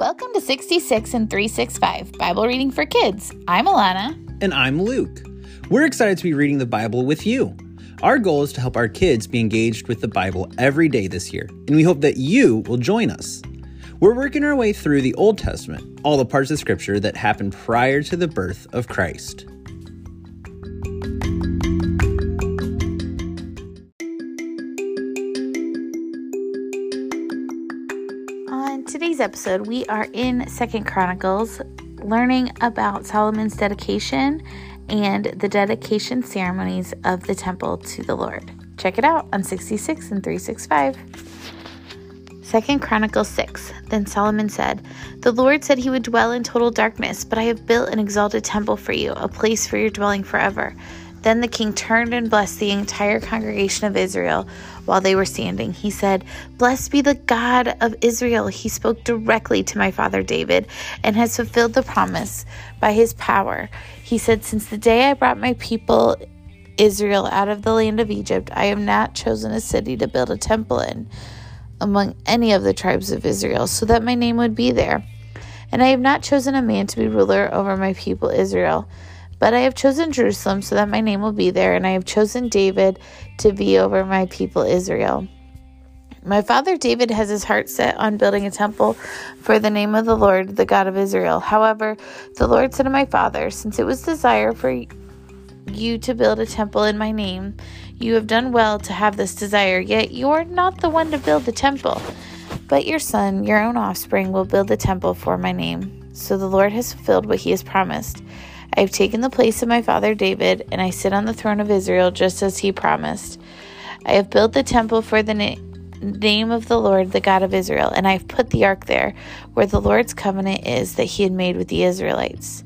Welcome to 66 in 365 Bible Reading for Kids. I'm Alana. And I'm Luke. We're excited to be reading the Bible with you. Our goal is to help our kids be engaged with the Bible every day this year, and we hope that you will join us. We're working our way through the Old Testament, all the parts of Scripture that happened prior to the birth of Christ. Episode, we are in Second Chronicles learning about Solomon's dedication and the dedication ceremonies of the temple to the Lord. Check it out on 66 in 365. Second Chronicles 6. Then Solomon said, The Lord said he would dwell in total darkness, but I have built an exalted temple for you, a place for your dwelling forever. Then the king turned and blessed the entire congregation of Israel while they were standing. He said, Blessed be the God of Israel. He spoke directly to my father David and has fulfilled the promise by his power. He said, Since the day I brought my people Israel out of the land of Egypt, I have not chosen a city to build a temple in among any of the tribes of Israel, so that my name would be there. And I have not chosen a man to be ruler over my people Israel. But I have chosen Jerusalem so that my name will be there, and I have chosen David to be over my people Israel. My father David has his heart set on building a temple for the name of the Lord, the God of Israel. However, the Lord said to my father, Since it was desire for you to build a temple in my name, you have done well to have this desire, yet you are not the one to build the temple, but your son, your own offspring, will build the temple for my name. So the Lord has fulfilled what he has promised. I have taken the place of my father David, and I sit on the throne of Israel just as he promised. I have built the temple for the na- name of the Lord, the God of Israel, and I have put the ark there, where the Lord's covenant is that he had made with the Israelites.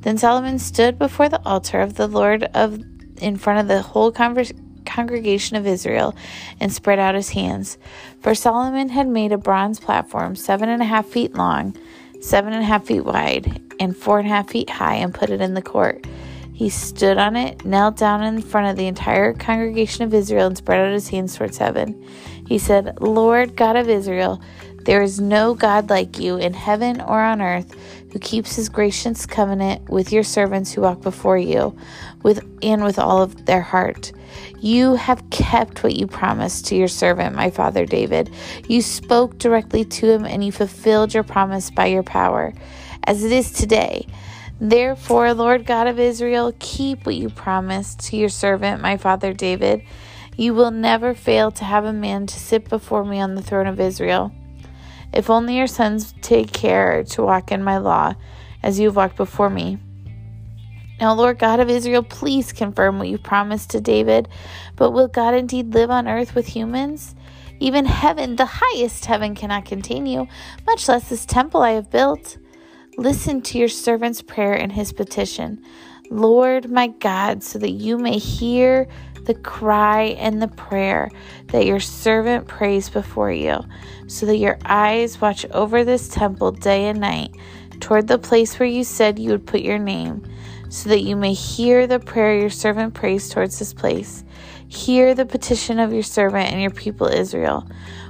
Then Solomon stood before the altar of the Lord of in front of the whole conversation congregation of Israel and spread out his hands. For Solomon had made a bronze platform seven and a half feet long, seven and a half feet wide, and four and a half feet high, and put it in the court. He stood on it, knelt down in front of the entire congregation of Israel, and spread out his hands towards heaven. He said, Lord God of Israel, there is no God like you in heaven or on earth who keeps his gracious covenant with your servants who walk before you with and with all of their heart. You have kept what you promised to your servant, my father David. You spoke directly to him and you fulfilled your promise by your power, as it is today. Therefore, Lord God of Israel, keep what you promised to your servant, my father David. You will never fail to have a man to sit before me on the throne of Israel. If only your sons take care to walk in my law, as you have walked before me. Now, Lord God of Israel, please confirm what you promised to David. But will God indeed live on earth with humans? Even heaven, the highest heaven, cannot contain you, much less this temple I have built. Listen to your servant's prayer and his petition. Lord my God, so that you may hear the cry and the prayer that your servant prays before you, so that your eyes watch over this temple day and night toward the place where you said you would put your name, so that you may hear the prayer your servant prays towards this place. Hear the petition of your servant and your people Israel,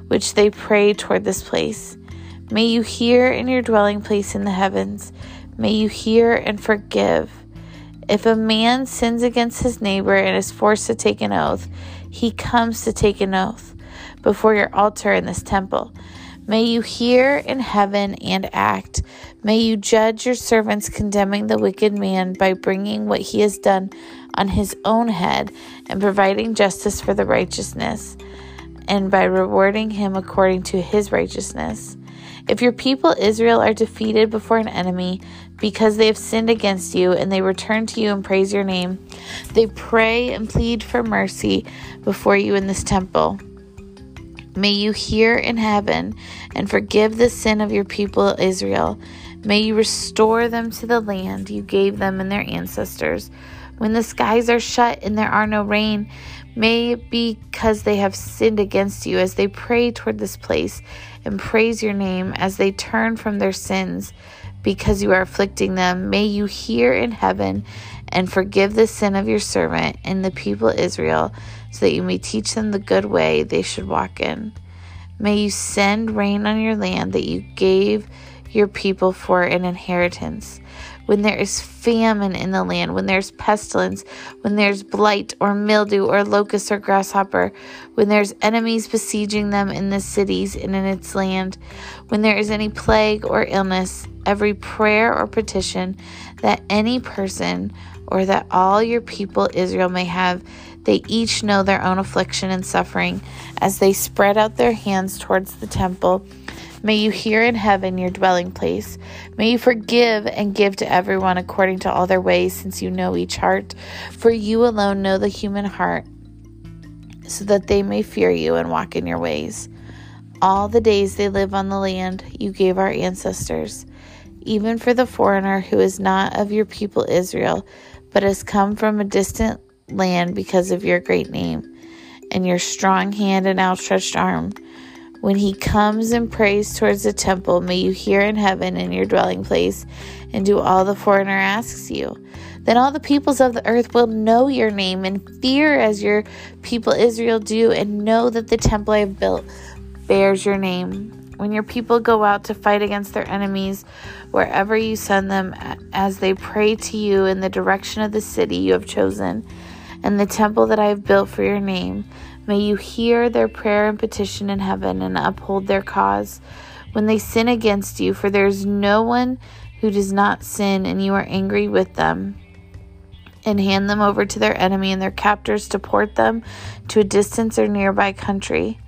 which they pray toward this place. May you hear in your dwelling place in the heavens. May you hear and forgive. If a man sins against his neighbor and is forced to take an oath, he comes to take an oath before your altar in this temple. May you hear in heaven and act. May you judge your servants, condemning the wicked man by bringing what he has done on his own head and providing justice for the righteousness, and by rewarding him according to his righteousness. If your people Israel are defeated before an enemy because they have sinned against you and they return to you and praise your name, they pray and plead for mercy before you in this temple. May you hear in heaven and forgive the sin of your people Israel. May you restore them to the land you gave them and their ancestors. When the skies are shut and there are no rain, may it be because they have sinned against you as they pray toward this place and praise your name as they turn from their sins because you are afflicting them. May you hear in heaven and forgive the sin of your servant and the people Israel, so that you may teach them the good way they should walk in. May you send rain on your land that you gave your people for an inheritance. When there is famine in the land, when there's pestilence, when there's blight or mildew or locust or grasshopper, when there's enemies besieging them in the cities and in its land, when there is any plague or illness, every prayer or petition that any person or that all your people Israel may have, they each know their own affliction and suffering as they spread out their hands towards the temple. May you hear in heaven your dwelling place. May you forgive and give to everyone according to all their ways, since you know each heart. For you alone know the human heart, so that they may fear you and walk in your ways. All the days they live on the land you gave our ancestors, even for the foreigner who is not of your people Israel, but has come from a distant land because of your great name and your strong hand and outstretched arm. When he comes and prays towards the temple, may you hear in heaven in your dwelling place and do all the foreigner asks you. Then all the peoples of the earth will know your name and fear as your people Israel do, and know that the temple I have built bears your name. When your people go out to fight against their enemies, wherever you send them, as they pray to you in the direction of the city you have chosen, and the temple that I have built for your name, may you hear their prayer and petition in heaven and uphold their cause when they sin against you, for there is no one who does not sin, and you are angry with them and hand them over to their enemy and their captors to port them to a distance or nearby country.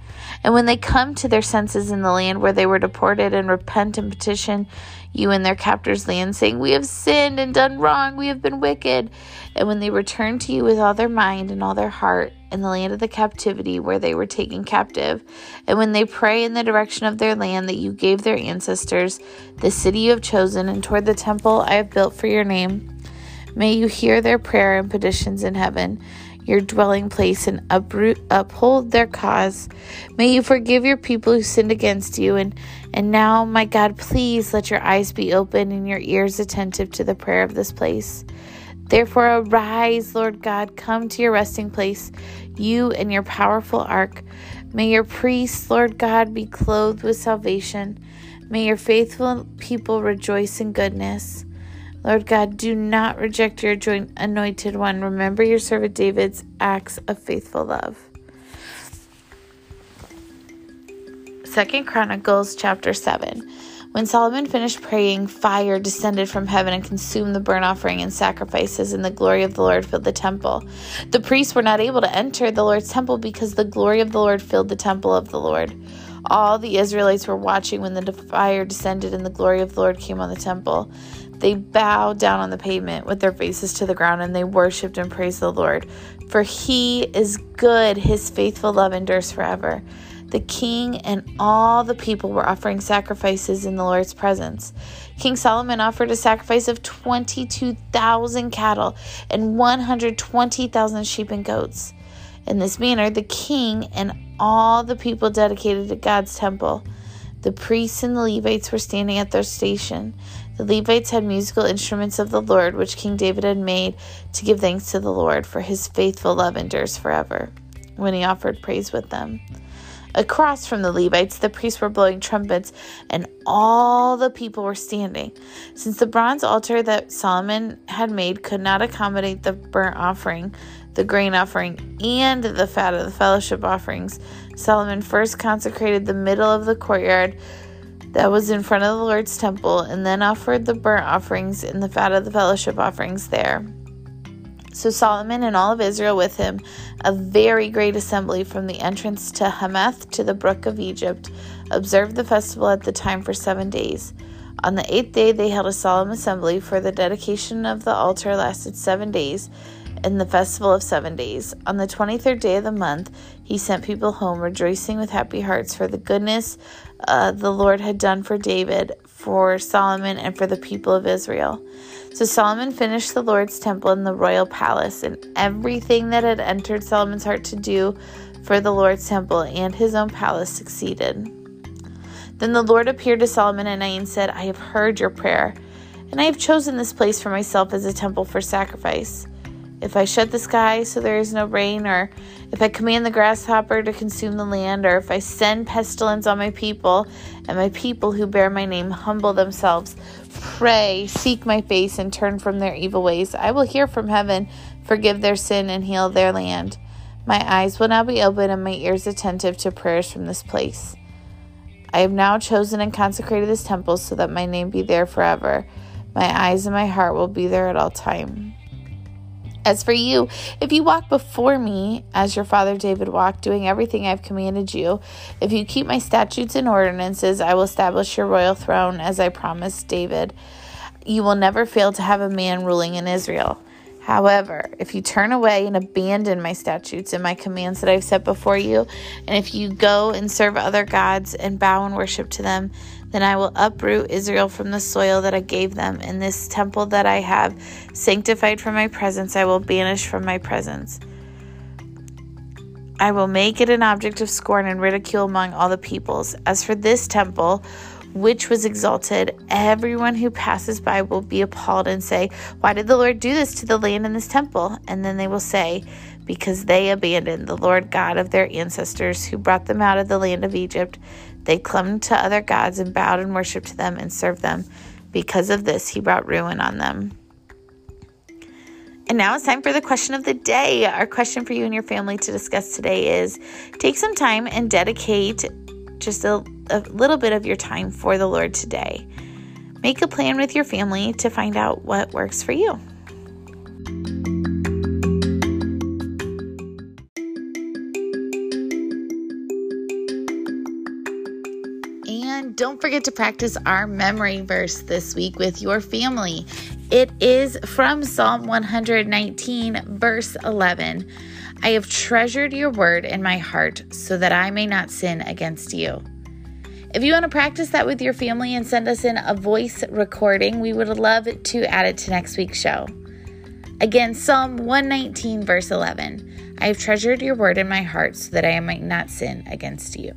And when they come to their senses in the land where they were deported and repent and petition you and their captors' land, saying, We have sinned and done wrong, we have been wicked. And when they return to you with all their mind and all their heart in the land of the captivity where they were taken captive, and when they pray in the direction of their land that you gave their ancestors, the city you have chosen, and toward the temple I have built for your name, may you hear their prayer and petitions in heaven your dwelling place and uproot, uphold their cause. May you forgive your people who sinned against you. And, and now, my God, please let your eyes be open and your ears attentive to the prayer of this place. Therefore, arise, Lord God, come to your resting place, you and your powerful ark. May your priests, Lord God, be clothed with salvation. May your faithful people rejoice in goodness. Lord God, do not reject your anointed one. Remember your servant David's acts of faithful love. Second Chronicles chapter 7. When Solomon finished praying, fire descended from heaven and consumed the burnt offering and sacrifices, and the glory of the Lord filled the temple. The priests were not able to enter the Lord's temple because the glory of the Lord filled the temple of the Lord. All the Israelites were watching when the fire descended and the glory of the Lord came on the temple. They bowed down on the pavement with their faces to the ground and they worshiped and praised the Lord. For he is good, his faithful love endures forever. The king and all the people were offering sacrifices in the Lord's presence. King Solomon offered a sacrifice of 22,000 cattle and 120,000 sheep and goats. In this manner, the king and all the people dedicated to God's temple. The priests and the Levites were standing at their station. The Levites had musical instruments of the Lord, which King David had made to give thanks to the Lord, for his faithful love endures forever, when he offered praise with them. Across from the Levites, the priests were blowing trumpets, and all the people were standing. Since the bronze altar that Solomon had made could not accommodate the burnt offering, the grain offering, and the fat of the fellowship offerings, Solomon first consecrated the middle of the courtyard that was in front of the Lord's temple, and then offered the burnt offerings and the fat of the fellowship offerings there. So Solomon and all of Israel with him, a very great assembly from the entrance to Hamath to the brook of Egypt, observed the festival at the time for seven days. On the eighth day, they held a solemn assembly, for the dedication of the altar lasted seven days, and the festival of seven days. On the twenty third day of the month, he sent people home, rejoicing with happy hearts for the goodness uh, the Lord had done for David, for Solomon, and for the people of Israel. So Solomon finished the Lord's temple and the royal palace, and everything that had entered Solomon's heart to do for the Lord's temple and his own palace succeeded. Then the Lord appeared to Solomon at night and said, I have heard your prayer, and I have chosen this place for myself as a temple for sacrifice. If I shut the sky so there is no rain, or if I command the grasshopper to consume the land, or if I send pestilence on my people, and my people who bear my name humble themselves, pray, seek my face, and turn from their evil ways, I will hear from heaven, forgive their sin, and heal their land. My eyes will now be open and my ears attentive to prayers from this place. I have now chosen and consecrated this temple so that my name be there forever. My eyes and my heart will be there at all time. As for you, if you walk before me as your father David walked, doing everything I've commanded you, if you keep my statutes and ordinances, I will establish your royal throne as I promised David. You will never fail to have a man ruling in Israel. However, if you turn away and abandon my statutes and my commands that I've set before you, and if you go and serve other gods and bow and worship to them, then I will uproot Israel from the soil that I gave them, and this temple that I have sanctified from my presence, I will banish from my presence. I will make it an object of scorn and ridicule among all the peoples. As for this temple, which was exalted, everyone who passes by will be appalled and say, Why did the Lord do this to the land and this temple? And then they will say, Because they abandoned the Lord God of their ancestors who brought them out of the land of Egypt. They clung to other gods and bowed and worshiped them and served them. Because of this, he brought ruin on them. And now it's time for the question of the day. Our question for you and your family to discuss today is take some time and dedicate just a, a little bit of your time for the Lord today. Make a plan with your family to find out what works for you. Don't forget to practice our memory verse this week with your family. It is from Psalm 119, verse 11. I have treasured your word in my heart so that I may not sin against you. If you want to practice that with your family and send us in a voice recording, we would love to add it to next week's show. Again, Psalm 119, verse 11 I have treasured your word in my heart so that I might not sin against you.